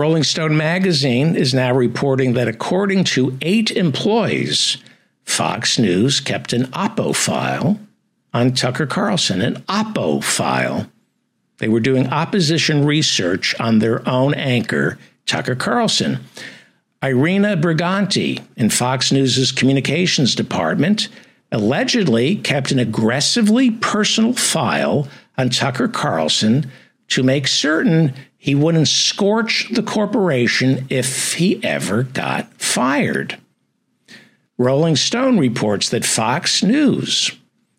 Rolling Stone magazine is now reporting that according to eight employees, Fox News kept an Oppo file on Tucker Carlson, an Oppo file. They were doing opposition research on their own anchor, Tucker Carlson. Irena Briganti in Fox News' communications department allegedly kept an aggressively personal file on Tucker Carlson to make certain he wouldn't scorch the corporation if he ever got fired. Rolling Stone reports that Fox News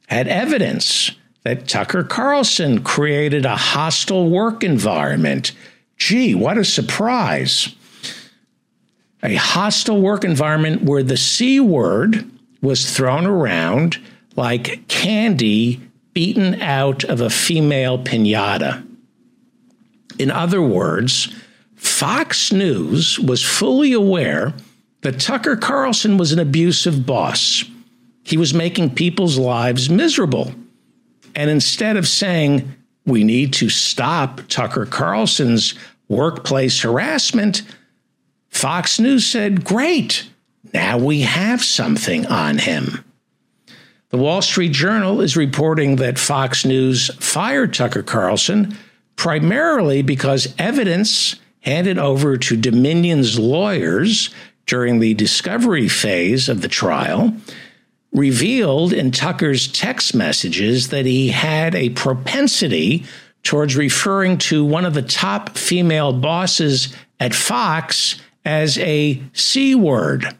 had evidence that Tucker Carlson created a hostile work environment. Gee, what a surprise. A hostile work environment where the C word was thrown around like candy beaten out of a female pinata. In other words, Fox News was fully aware that Tucker Carlson was an abusive boss. He was making people's lives miserable. And instead of saying, we need to stop Tucker Carlson's workplace harassment, Fox News said, great, now we have something on him. The Wall Street Journal is reporting that Fox News fired Tucker Carlson primarily because evidence handed over to Dominion's lawyers during the discovery phase of the trial revealed in Tucker's text messages that he had a propensity towards referring to one of the top female bosses at Fox as a C word.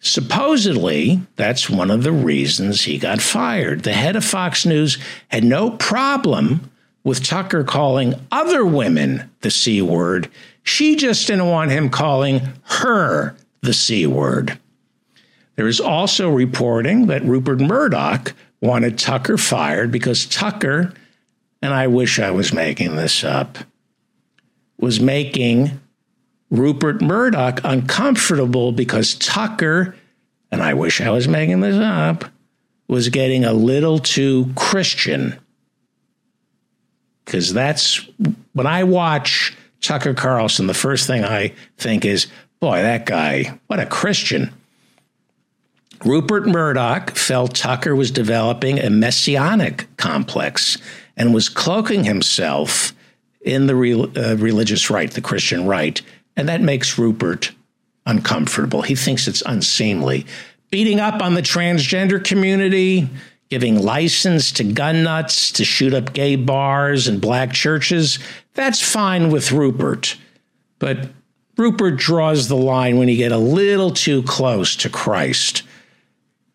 Supposedly, that's one of the reasons he got fired. The head of Fox News had no problem with Tucker calling other women the C word. She just didn't want him calling her the C word. There is also reporting that Rupert Murdoch wanted Tucker fired because Tucker, and I wish I was making this up, was making Rupert Murdoch uncomfortable because Tucker, and I wish I was making this up, was getting a little too Christian. Because that's when I watch Tucker Carlson, the first thing I think is, boy, that guy, what a Christian. Rupert Murdoch felt Tucker was developing a messianic complex and was cloaking himself in the re- uh, religious right, the Christian right, and that makes Rupert uncomfortable. He thinks it's unseemly. Beating up on the transgender community, giving license to gun nuts to shoot up gay bars and black churches, that's fine with Rupert. But Rupert draws the line when you get a little too close to Christ.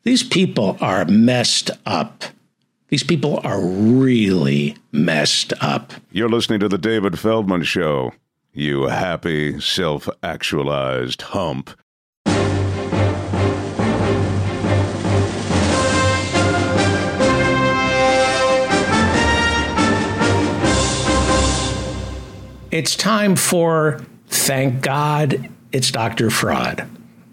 These people are messed up. These people are really messed up. You're listening to The David Feldman Show. You happy, self actualized hump. It's time for Thank God It's Dr. Fraad.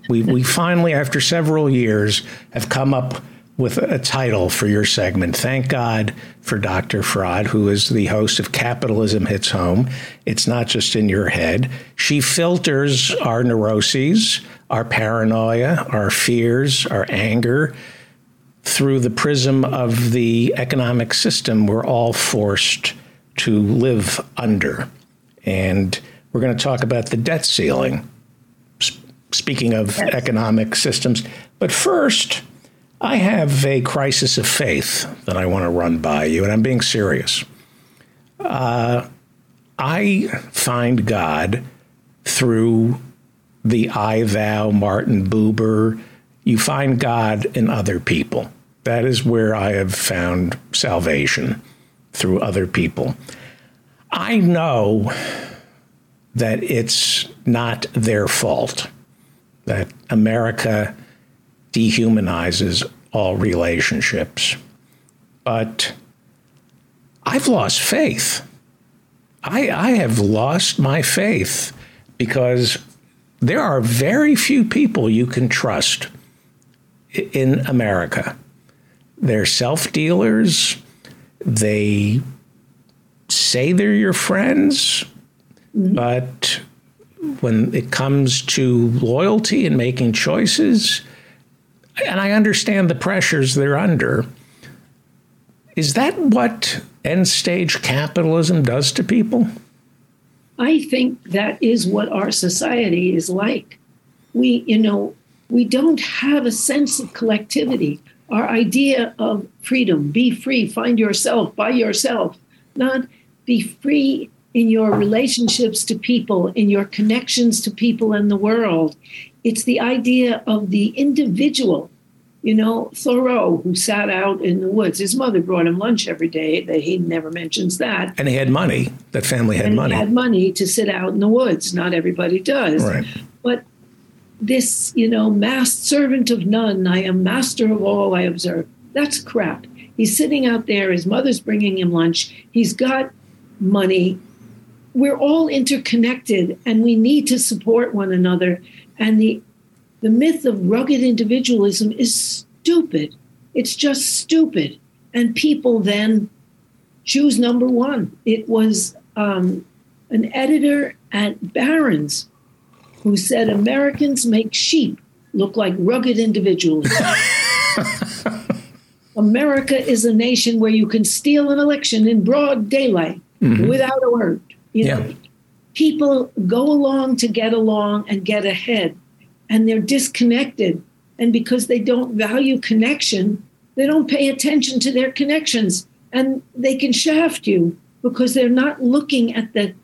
We, we finally, after several years, have come up with a title for your segment. Thank God for Dr. Fraad, who is the host of Capitalism Hits Home. It's not just in your head. She filters our neuroses, our paranoia, our fears, our anger through the prism of the economic system we're all forced to live under. And we're going to talk about the debt ceiling, speaking of yes. economic systems. But first, I have a crisis of faith that I want to run by you, and I'm being serious. Uh, I find God through the I Thou Martin Buber. You find God in other people. That is where I have found salvation through other people. I know that it's not their fault that America dehumanizes all relationships. But I've lost faith. I, I have lost my faith because there are very few people you can trust in America. They're self dealers. They say they're your friends, mm-hmm. but when it comes to loyalty and making choices, and I understand the pressures they're under. Is that what end stage capitalism does to people? I think that is what our society is like. We, you know, we don't have a sense of collectivity. Our idea of freedom, be free, find yourself by yourself, not be free in your relationships to people, in your connections to people in the world. It's the idea of the individual. You know, Thoreau, who sat out in the woods, his mother brought him lunch every day. That he never mentions that. And he had money. That family had and money. He had money to sit out in the woods. Not everybody does. Right. But this, you know, masked servant of none, I am master of all I observe. That's crap. He's sitting out there, his mother's bringing him lunch, he's got money. We're all interconnected and we need to support one another. And the the myth of rugged individualism is stupid. It's just stupid. And people then choose number one. It was um, an editor at Barron's who said Americans make sheep look like rugged individuals. America is a nation where you can steal an election in broad daylight mm-hmm. without a word. You know, people go along to get along and get ahead, and they're disconnected. And because they don't value connection, they don't pay attention to their connections, and they can shaft you because they're not looking at the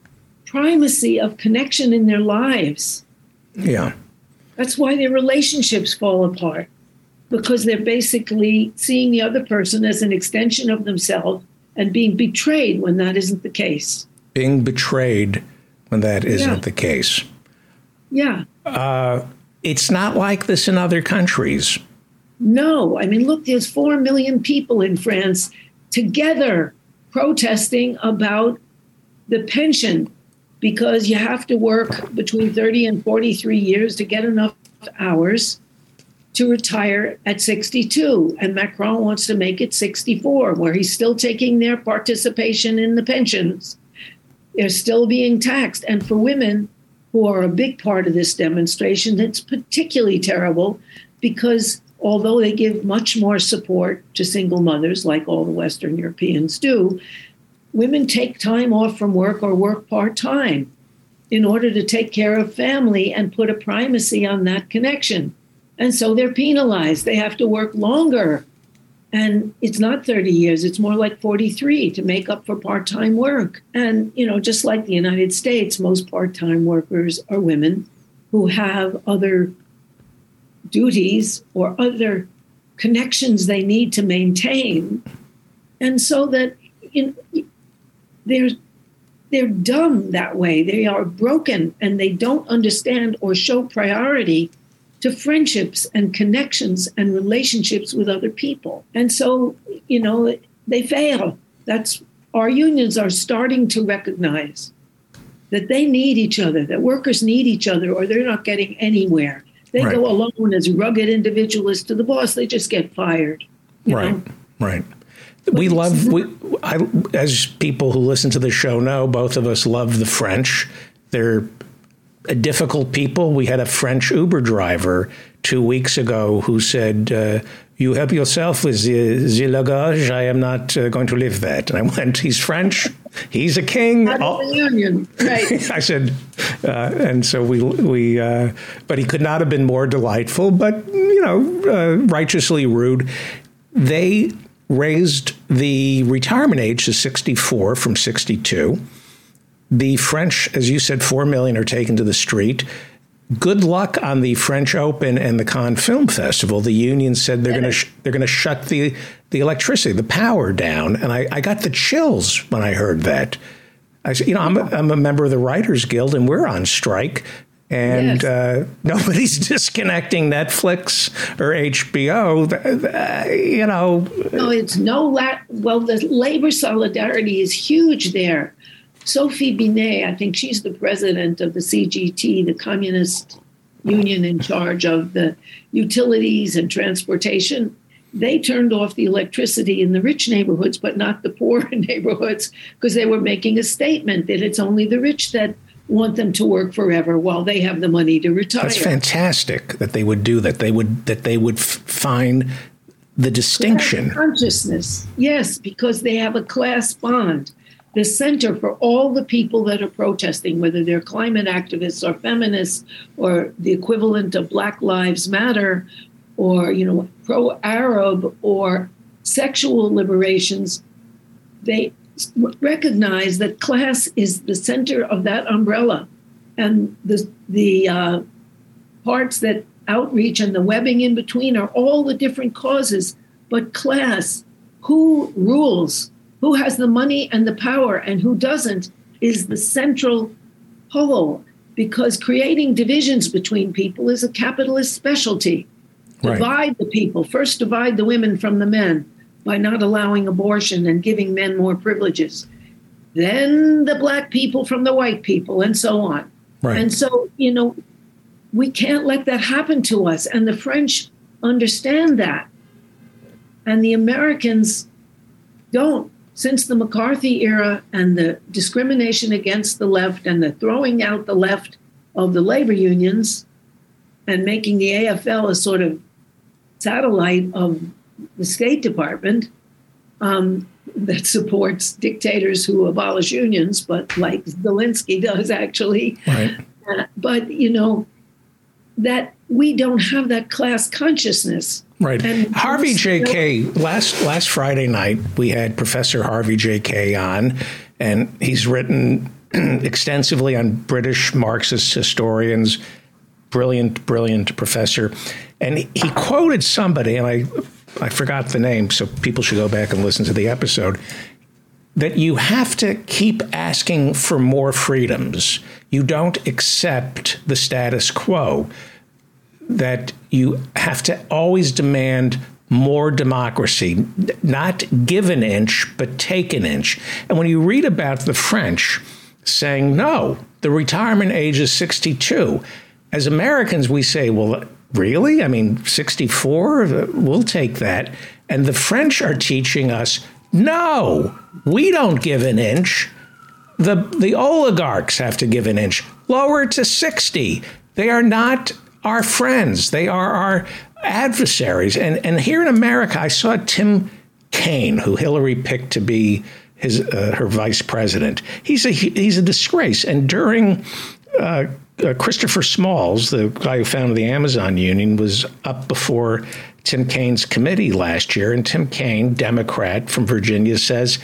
primacy of connection in their lives. Yeah. That's why their relationships fall apart because they're basically seeing the other person as an extension of themselves and being betrayed when that isn't the case. Being betrayed when that isn't yeah. the case. Yeah. Uh, it's not like this in other countries. No. I mean, look, there's 4 million people in France together protesting about the pension because you have to work between 30 and 43 years to get enough hours to retire at 62. And Macron wants to make it 64, where he's still taking their participation in the pensions. They're still being taxed. And for women who are a big part of this demonstration, it's particularly terrible because although they give much more support to single mothers, like all the Western Europeans do, women take time off from work or work part time in order to take care of family and put a primacy on that connection. And so they're penalized. They have to work longer. And it's not 30 years, it's more like 43 to make up for part time work. And, you know, just like the United States, most part time workers are women who have other duties or other connections they need to maintain. And so that know, they're, they're dumb that way. They are broken and they don't understand or show priority to friendships and connections and relationships with other people. And so, you know, they fail. That's our unions are starting to recognize that they need each other, that workers need each other, or they're not getting anywhere. They right. go alone as rugged individualists to the boss, they just get fired. Right, know? right. We love we I, as people who listen to the show know. Both of us love the French. They're difficult people. We had a French Uber driver two weeks ago who said, uh, "You help yourself with the, the luggage. I am not uh, going to live that." And I went, "He's French. He's a king." Out of the union, right? I said, uh, and so we we, uh, but he could not have been more delightful, but you know, uh, righteously rude. They raised the retirement age to 64 from 62 the French, as you said, 4 million are taken to the street. Good luck on the French Open and the Cannes Film Festival. The union said they're going to sh- they're going to shut the the electricity, the power down, and I, I got the chills when I heard that. I said, you know, I'm a, I'm a member of the Writers Guild, and we're on strike, and yes. uh, nobody's disconnecting Netflix or HBO. You know, no, it's no. La- well, the labor solidarity is huge there. Sophie Binet, I think she's the president of the CGT, the Communist Union in charge of the utilities and transportation. They turned off the electricity in the rich neighborhoods, but not the poor neighborhoods, because they were making a statement that it's only the rich that want them to work forever while they have the money to retire. That's fantastic that they would do that. They would that they would f- find the distinction. Consciousness, yes, because they have a class bond. The center for all the people that are protesting, whether they're climate activists or feminists or the equivalent of Black Lives Matter or you know pro-Arab or sexual liberations, they recognize that class is the center of that umbrella, and the the uh, parts that outreach and the webbing in between are all the different causes. But class, who rules, who has the money and the power, and who doesn't, is the central whole. Because creating divisions between people is a capitalist specialty. Right. Divide the people. First, divide the women from the men by not allowing abortion and giving men more privileges. Then the black people from the white people, and so on. Right. And so, you know, we can't let that happen to us. And the French understand that. And the Americans don't. Since the McCarthy era and the discrimination against the left and the throwing out the left of the labor unions and making the AFL a sort of satellite of the State Department um, that supports dictators who abolish unions, but like Zelensky does actually. Right. Uh, but, you know, that we don't have that class consciousness. Right. And Harvey J. Kaye last last Friday night we had Professor Harvey J. Kaye on, and he's written extensively on British Marxist historians. Brilliant, brilliant professor, and he quoted somebody, and I I forgot the name, so people should go back and listen to the episode. That you have to keep asking for more freedoms. You don't accept the status quo. That you have to always demand more democracy, not give an inch, but take an inch. And when you read about the French saying, no, the retirement age is 62, as Americans, we say, well, really? I mean, 64? We'll take that. And the French are teaching us no, we don't give an inch. The, the oligarchs have to give an inch. Lower to 60. They are not our friends, they are our adversaries. And, and here in America, I saw Tim Kaine, who Hillary picked to be his, uh, her vice president. He's a, he's a disgrace. And during uh, uh, Christopher Smalls, the guy who founded the Amazon Union, was up before Tim Kaine's committee last year. And Tim Kaine, Democrat from Virginia, says,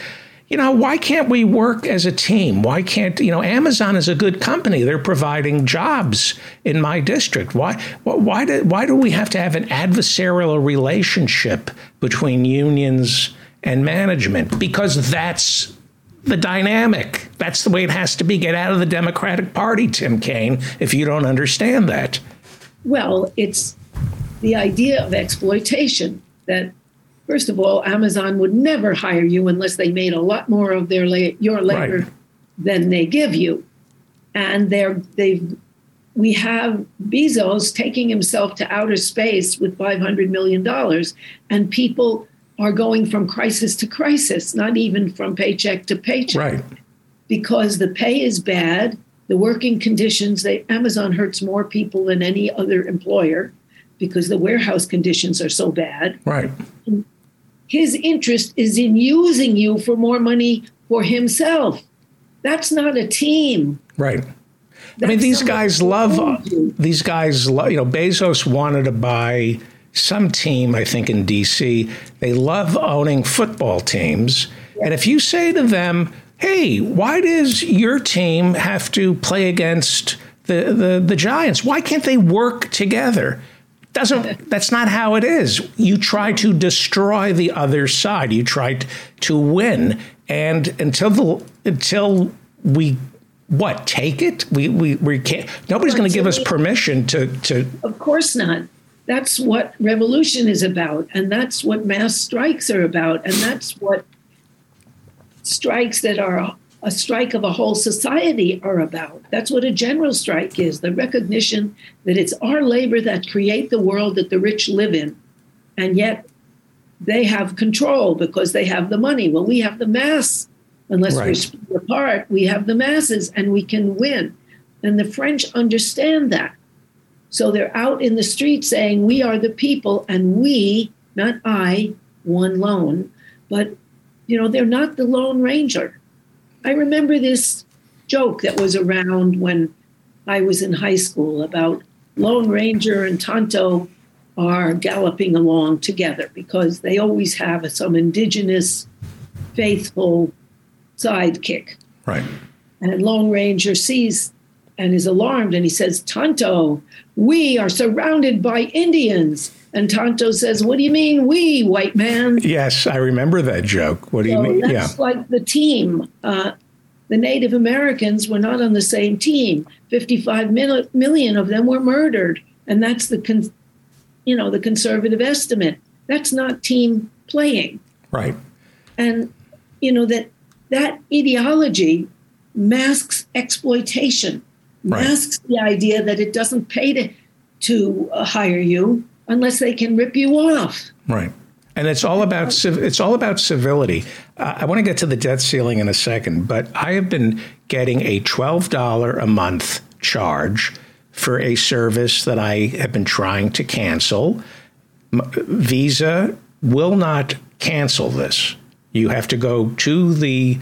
you know, why can't we work as a team? Why can't, you know, Amazon is a good company. They're providing jobs in my district. Why, why, do, why do we have to have an adversarial relationship between unions and management? Because that's the dynamic. That's the way it has to be. Get out of the Democratic Party, Tim Kaine, if you don't understand that. Well, it's the idea of exploitation that first of all, Amazon would never hire you unless they made a lot more of their la- your labor right. than they give you. And they're they've we have Bezos taking himself to outer space with 500 million dollars and people are going from crisis to crisis, not even from paycheck to paycheck. Right. Because the pay is bad, the working conditions, they, Amazon hurts more people than any other employer because the warehouse conditions are so bad. Right. And his interest is in using you for more money for himself. That's not a team. Right. That's I mean, uh, these guys love, these guys love, you know, Bezos wanted to buy some team, I think in DC, they love owning football teams. And if you say to them, hey, why does your team have to play against the, the, the Giants? Why can't they work together? Doesn't that's not how it is. You try to destroy the other side. You try to win. And until the until we what take it we we, we can't nobody's going to give us permission to to of course not that's what revolution is about. And that's what mass strikes are about. And that's what strikes that are a strike of a whole society are about. That's what a general strike is the recognition that it's our labor that create the world that the rich live in. And yet they have control because they have the money. Well, we have the mass. Unless right. we're split apart, we have the masses and we can win. And the French understand that. So they're out in the street saying, We are the people, and we, not I, one lone, but you know, they're not the Lone Ranger. I remember this joke that was around when I was in high school about Lone Ranger and Tonto are galloping along together because they always have some indigenous faithful sidekick. Right. And Lone Ranger sees and is alarmed and he says, Tonto, we are surrounded by Indians. And Tonto says, What do you mean, we, white man? Yes, I remember that joke. What do so you mean? That's yeah. like the team. Uh, the Native Americans were not on the same team. 55 mil- million of them were murdered. And that's the, con- you know, the conservative estimate. That's not team playing. Right. And, you know, that that ideology masks exploitation, right. masks the idea that it doesn't pay to, to uh, hire you unless they can rip you off. Right. And it's all about it's all about civility. Uh, I want to get to the debt ceiling in a second, but I have been getting a twelve dollar a month charge for a service that I have been trying to cancel. Visa will not cancel this. You have to go to the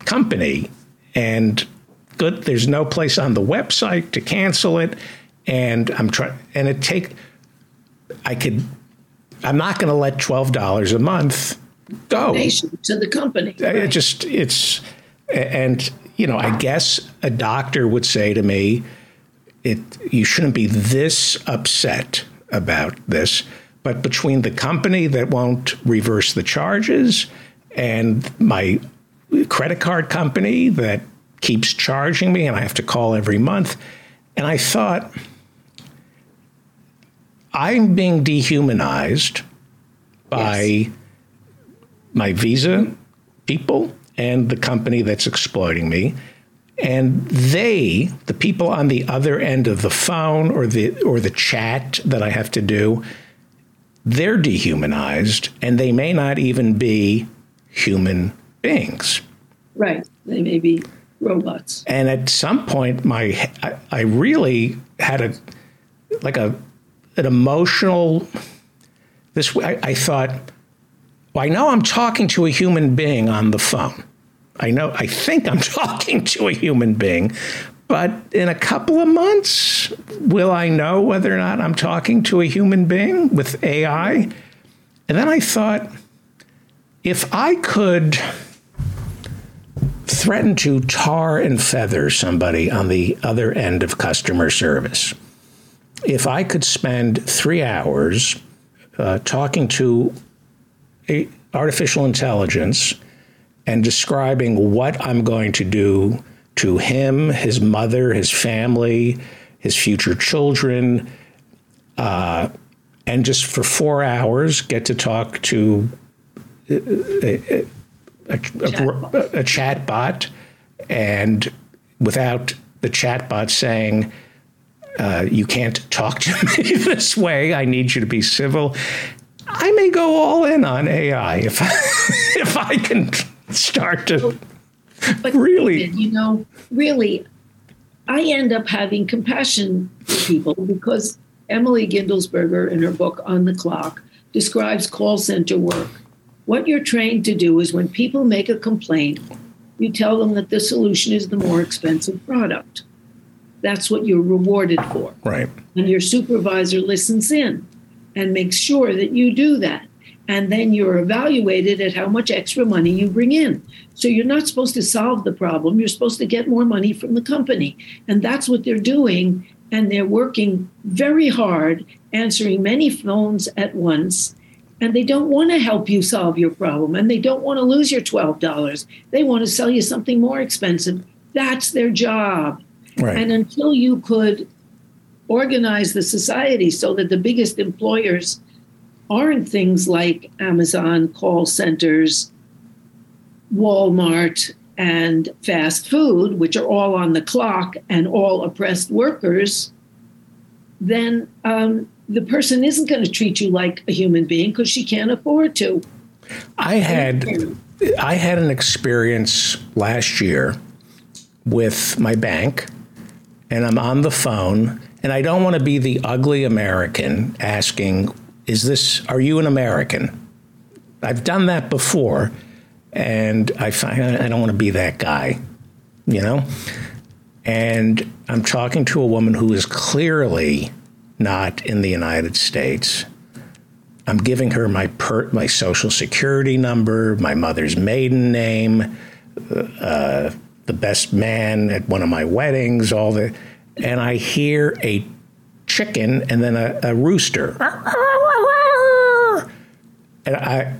company and good there's no place on the website to cancel it and I'm trying and it take I could I'm not going to let $12 a month go to the company. Right? It just it's and you know, I guess a doctor would say to me it you shouldn't be this upset about this but between the company that won't reverse the charges and my credit card company that keeps charging me and I have to call every month. And I thought, I'm being dehumanized by yes. my visa people and the company that's exploiting me and they the people on the other end of the phone or the or the chat that I have to do they're dehumanized and they may not even be human beings. Right. They may be robots. And at some point, my I, I really had a like a an emotional. This I, I thought, well, I know I'm talking to a human being on the phone. I know I think I'm talking to a human being, but in a couple of months, will I know whether or not I'm talking to a human being with AI? And then I thought, if I could threaten to tar and feather somebody on the other end of customer service, if I could spend three hours uh, talking to artificial intelligence and describing what I'm going to do to him, his mother, his family, his future children, uh, and just for four hours get to talk to a, a, a, a chat bot, and without the chat bot saying, uh, you can't talk to me this way. I need you to be civil. I may go all in on AI if I, if I can start to but really, you know, really, I end up having compassion for people because Emily Guendelsberger, in her book On the Clock, describes call center work. What you're trained to do is when people make a complaint, you tell them that the solution is the more expensive product. That's what you're rewarded for. Right. And your supervisor listens in and makes sure that you do that and then you're evaluated at how much extra money you bring in. So you're not supposed to solve the problem, you're supposed to get more money from the company. And that's what they're doing. And they're working very hard, answering many phones at once. And they don't want to help you solve your problem. And they don't want to lose your $12. They want to sell you something more expensive. That's their job. Right. And until you could organize the society so that the biggest employers aren't things like Amazon call centers, Walmart, and fast food, which are all on the clock and all oppressed workers, then um, the person isn't going to treat you like a human being because she can't afford to. I had I had an experience last year with my bank and I'm on the phone, and I don't want to be the ugly American asking, "Is this? Are you an American?" I've done that before, and I find I don't want to be that guy, you know. And I'm talking to a woman who is clearly not in the United States. I'm giving her my per- my social security number, my mother's maiden name, uh, the best man at one of my weddings, all the, and I hear a chicken and then a, a rooster, and I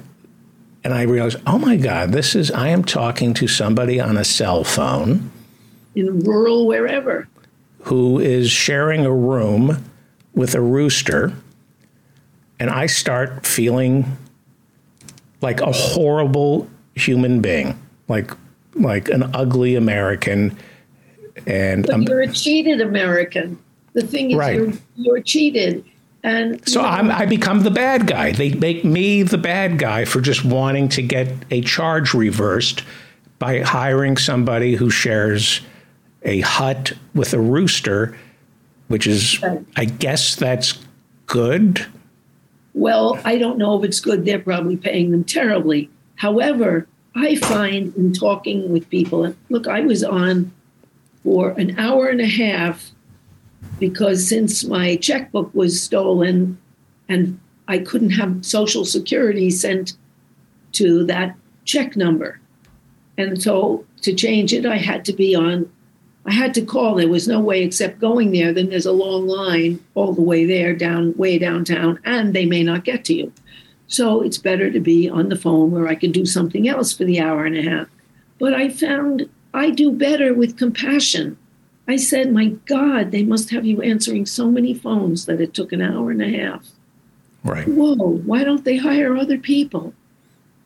and I realize, oh my God, this is I am talking to somebody on a cell phone in rural wherever. who is sharing a room with a rooster. And I start feeling like a horrible human being, like like an ugly American. And but you're a cheated American. The thing is, right. you're, you're cheated. And so I'm, I become the bad guy. They make me the bad guy for just wanting to get a charge reversed by hiring somebody who shares a hut with a rooster, which is, I guess that's good. Well, I don't know if it's good. They're probably paying them terribly. However, I find in talking with people, and look, I was on for an hour and a half because since my checkbook was stolen and I couldn't have Social Security sent to that check number. And so to change it, I had to be on I had to call. There was no way except going there. Then there's a long line all the way there, down way downtown, and they may not get to you. So it's better to be on the phone where I can do something else for the hour and a half. But I found I do better with compassion. I said, My God, they must have you answering so many phones that it took an hour and a half. Right. Whoa, why don't they hire other people?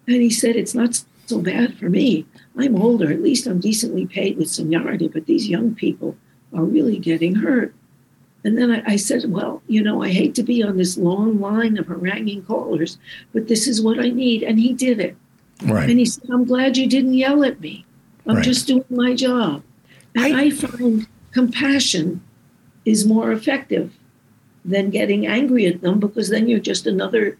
And he said, It's not so bad for me. I'm older, at least I'm decently paid with seniority, but these young people are really getting hurt. And then I, I, said, Well, you know, I hate to be on this long line of haranguing callers, but this is what I need. And he did it. Right. And he said, I'm glad you didn't yell at me. I'm right. just doing my job. And I, I find compassion is more effective than getting angry at them because then you're just another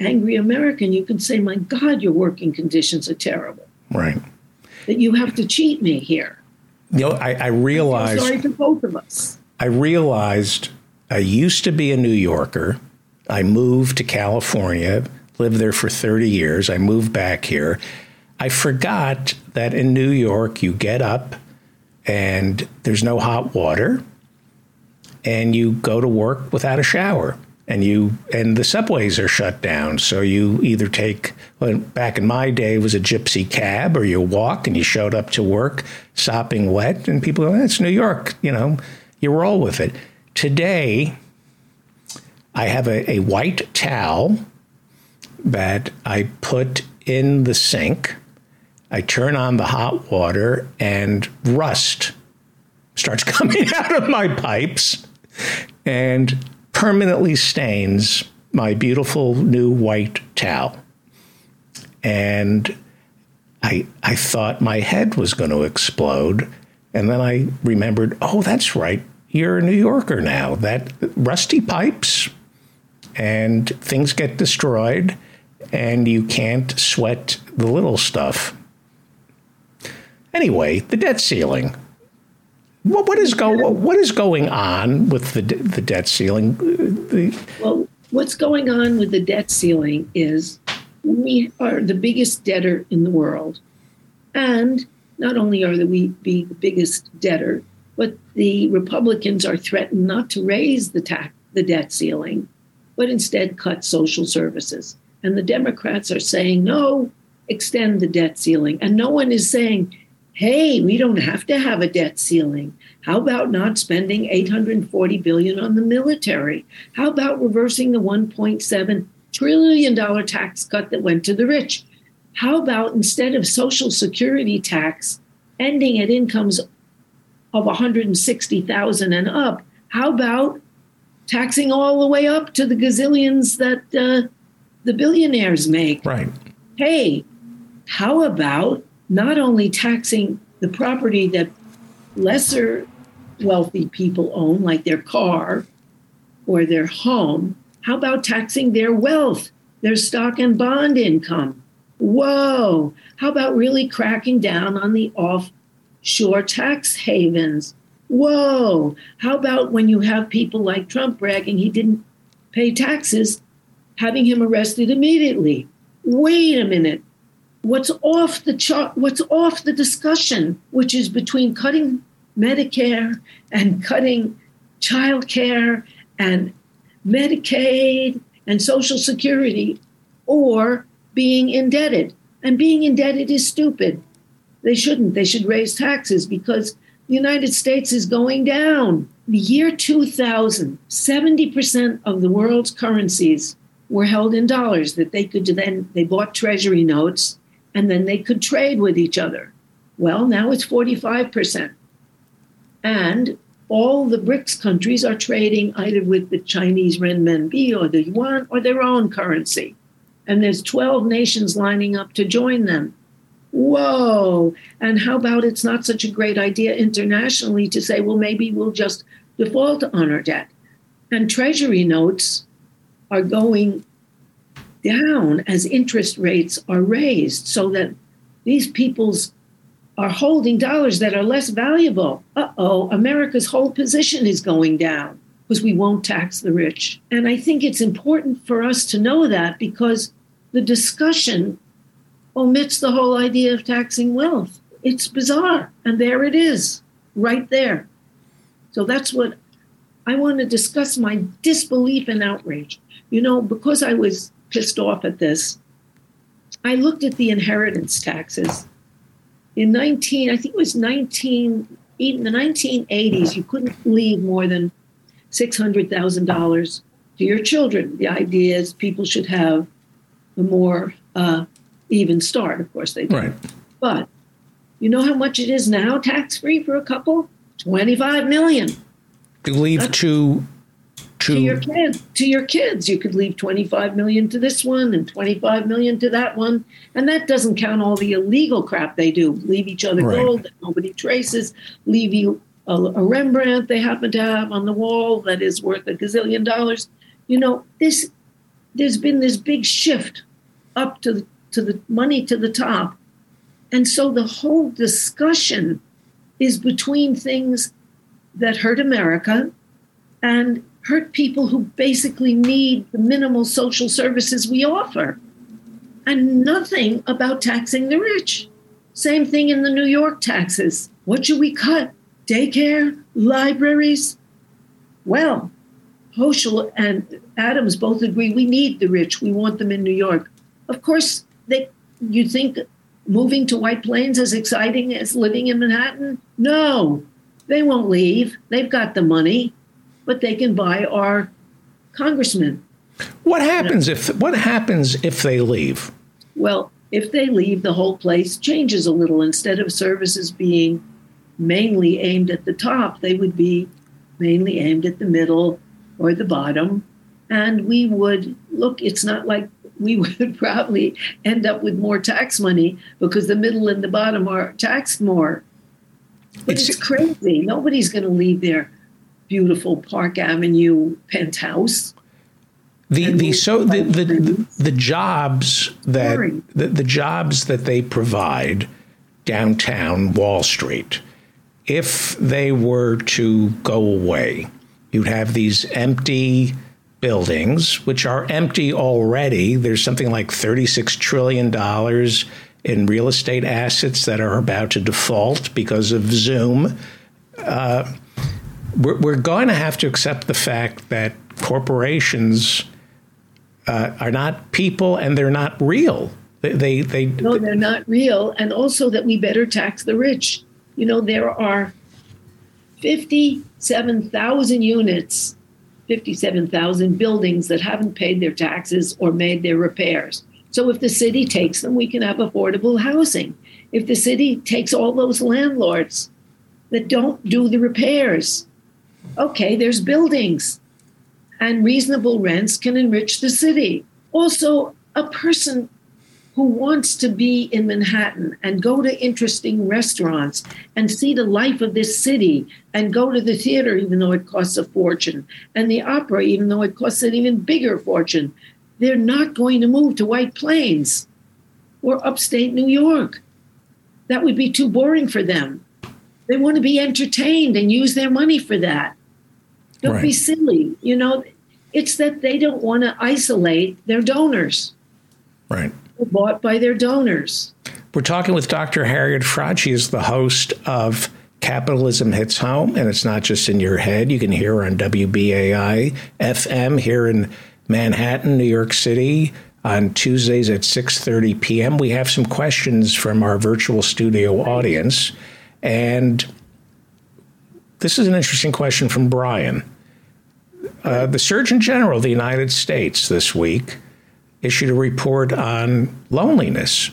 angry American. You can say, My God, your working conditions are terrible. Right that you have to cheat me here. You know, I, I realized. sorry for both of us. I realized I used to be a New Yorker. I moved to California, lived there for 30 years. I moved back here. I forgot that in New York, you get up and there's no hot water, and you go to work without a shower and you and the subways are shut down so you either take well, back in my day was a gypsy cab or you walk and you showed up to work sopping wet and people go that's new york you know you roll with it today i have a, a white towel that i put in the sink i turn on the hot water and rust starts coming out of my pipes and permanently stains my beautiful new white towel. And I, I thought my head was going to explode. And then I remembered, oh, that's right. You're a New Yorker now. That rusty pipes and things get destroyed and you can't sweat the little stuff. Anyway, the debt ceiling. What, what is go what is going on with the the debt ceiling? The, well, what's going on with the debt ceiling is we are the biggest debtor in the world, and not only are we the biggest debtor, but the Republicans are threatened not to raise the tax the debt ceiling, but instead cut social services. And the Democrats are saying no, extend the debt ceiling, and no one is saying hey, we don't have to have a debt ceiling. How about not spending 840 billion on the military? How about reversing the 1.7 trillion dollar tax cut that went to the rich? How about instead of social security tax ending at incomes of 160,000 and up, how about taxing all the way up to the gazillions that uh, the billionaires make? Right. Hey, how about not only taxing the property that lesser wealthy people own, like their car or their home. How about taxing their wealth, their stock and bond income? Whoa. How about really cracking down on the offshore tax havens? Whoa. How about when you have people like Trump bragging he didn't pay taxes, having him arrested immediately? Wait a minute. What's off the chart? What's off the discussion, which is between cutting Medicare and cutting child care and Medicaid and Social Security or being indebted. And being indebted is stupid. They shouldn't. They should raise taxes because the United States is going down. The year 2000, 70% of the world's currencies were held in dollars that they could then, they bought treasury notes and then they could trade with each other. Well, now it's 45%. And all the BRICS countries are trading either with the Chinese renminbi or the yuan or their own currency. And there's 12 nations lining up to join them. Whoa. And how about it's not such a great idea internationally to say, well, maybe we'll just default on our debt? And treasury notes are going down as interest rates are raised so that these people's are holding dollars that are less valuable. Uh oh, America's whole position is going down because we won't tax the rich. And I think it's important for us to know that because the discussion omits the whole idea of taxing wealth. It's bizarre. And there it is, right there. So that's what I want to discuss my disbelief and outrage. You know, because I was pissed off at this, I looked at the inheritance taxes in 19, I think it was 19, in the 1980s, you couldn't leave more than $600,000 to your children. The idea is people should have a more uh, even start. Of course, they do. Right. But you know how much it is now tax free for a couple? 25 million. You leave That's, to to, to your kids to your kids you could leave 25 million to this one and 25 million to that one and that doesn't count all the illegal crap they do leave each other right. gold that nobody traces leave you a, a, rembrandt they happen to have on the wall that is worth a gazillion dollars you know this there's been this big shift up to the, to the money to the top and so the whole discussion is between things that hurt america and hurt people who basically need the minimal social services we offer, and nothing about taxing the rich. Same thing in the New York taxes. What should we cut? Daycare? Libraries? Well, Hochul and Adams both agree we need the rich. We want them in New York. Of course, they you think moving to White Plains is exciting as living in Manhattan? No, they won't leave. They've got the money but they can buy our congressmen. What happens if what happens if they leave? Well, if they leave, the whole place changes a little. Instead of services being mainly aimed at the top, they would be mainly aimed at the middle or the bottom. And we would look, it's not like we would probably end up with more tax money because the middle and the bottom are taxed more. But it's, it's crazy. Nobody's going to leave their beautiful Park Avenue penthouse. The the so the, the the, the jobs that the, the jobs that they provide downtown Wall Street, if they were to go away, you'd have these empty buildings, which are empty already. There's something like $36 trillion in real estate assets that are about to default because of Zoom. Uh, we're, we're going to have to accept the fact that corporations uh, are not people and they're not real. They, they, they, no, they're not real, and also that we better tax the rich. You know, there are 57,000 units, 57,000 buildings that haven't paid their taxes or made their repairs. So if the city takes them, we can have affordable housing. If the city takes all those landlords that don't do the repairs, okay, there's buildings and reasonable rents can enrich the city. Also, a person who wants to be in Manhattan and go to interesting restaurants and see the life of this city and go to the theater, even though it costs a fortune, and the opera, even though it costs an even bigger fortune, they're not going to move to White Plains or upstate New York. That would be too boring for them. They want to be entertained and use their money for that. Don't right. be silly. You know, it's that they don't want to isolate their donors. Right bought by their donors. We're talking with Dr. Harriet Fraad. She is the host of Capitalism Hits Home, and it's not just in your head. You can hear her on WBAI FM here in Manhattan, New York City on Tuesdays at 6:30 p.m. We have some questions from our virtual studio audience, and this is an interesting question from Brian. Uh, the Surgeon General of the United States this week issued a report on loneliness.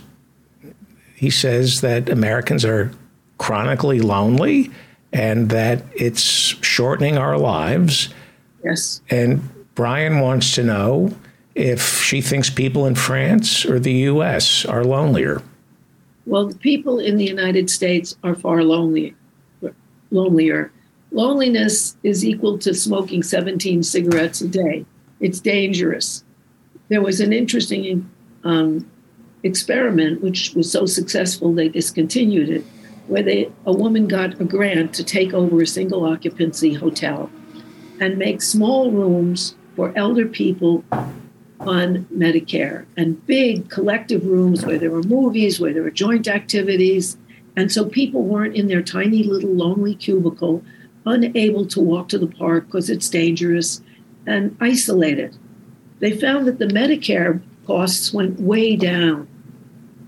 He says that Americans are chronically lonely and that it's shortening our lives. Yes. And Brian wants to know if she thinks people in France or the US are lonelier. Well, the people in the United States are far lonely, lonelier. Loneliness is equal to smoking 17 cigarettes a day. It's dangerous there was an interesting um, experiment, which was so successful they discontinued it, where they, a woman got a grant to take over a single occupancy hotel and make small rooms for elder people on Medicare and big collective rooms where there were movies, where there were joint activities. And so people weren't in their tiny little lonely cubicle, unable to walk to the park because it's dangerous and isolated they found that the Medicare costs went way down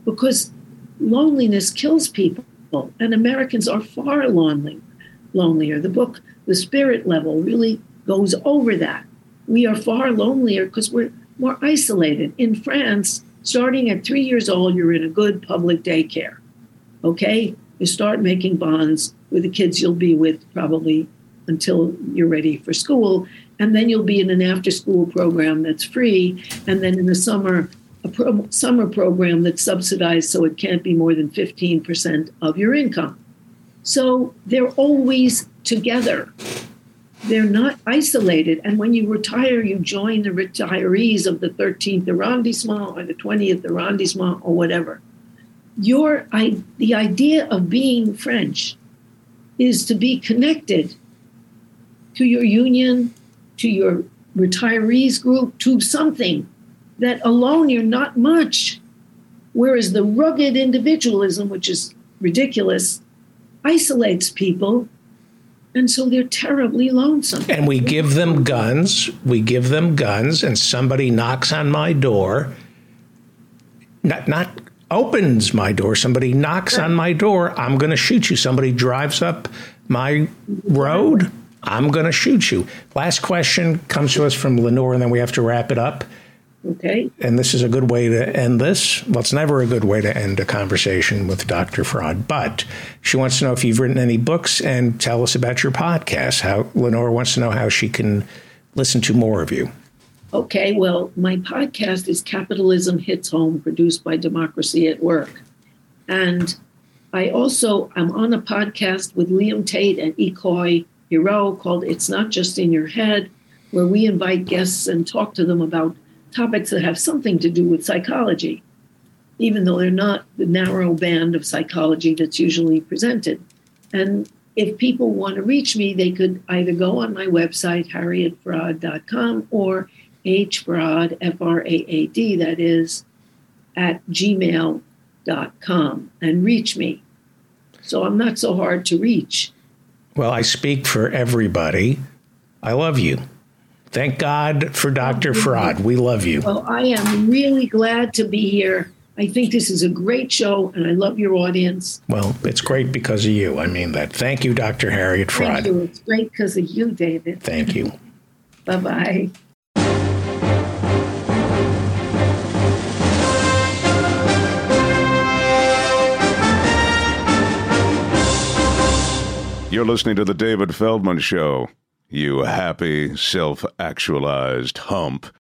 because loneliness kills people, and Americans are far lonely, lonelier. The book, The Spirit Level, really goes over that. We are far lonelier because we're more isolated. In France, starting at three years old, you're in a good public daycare. Okay? You start making bonds with the kids you'll be with probably until you're ready for school and then you'll be in an after school program that's free and then in the summer a pro- summer program that's subsidized so it can't be more than 15% of your income. So they're always together. They're not isolated and when you retire you join the retirees of the 13th arrondissement or the 20th arrondissement or whatever. Your I, the idea of being french is to be connected to your union to your retirees group, to something that alone you're not much. Whereas the rugged individualism, which is ridiculous, isolates people. And so they're terribly lonesome. And we give them guns. We give them guns, and somebody knocks on my door. Not, not opens my door. Somebody knocks on my door. I'm going to shoot you. Somebody drives up my road. I'm going to shoot you. Last question comes to us from Lenore, and then we have to wrap it up. Okay. And this is a good way to end this. Well, it's never a good way to end a conversation with Dr. Fraad, but she wants to know if you've written any books and tell us about your podcast. How Lenore wants to know how she can listen to more of you. Okay, well, my podcast is Capitalism Hits Home, produced by Democracy at Work. And I also I'm on a podcast with Liam Tate and Ikoi Hiro called It's Not Just in Your Head, where we invite guests and talk to them about topics that have something to do with psychology, even though they're not the narrow band of psychology that's usually presented. And if people want to reach me, they could either go on my website, harrietfraad.com, or hfraad, F R A A D, that is, at gmail.com, and reach me. So I'm not so hard to reach. Well, I speak for everybody. I love you. Thank God for Dr. Fraad. We love you. Well, I am really glad to be here. I think this is a great show, and I love your audience. Well, it's great because of you. I mean that. Thank you, Dr. Harriet Fraad. Thank you. It's great because of you, David. Thank you. bye bye. You're listening to The David Feldman Show. You happy, self actualized hump.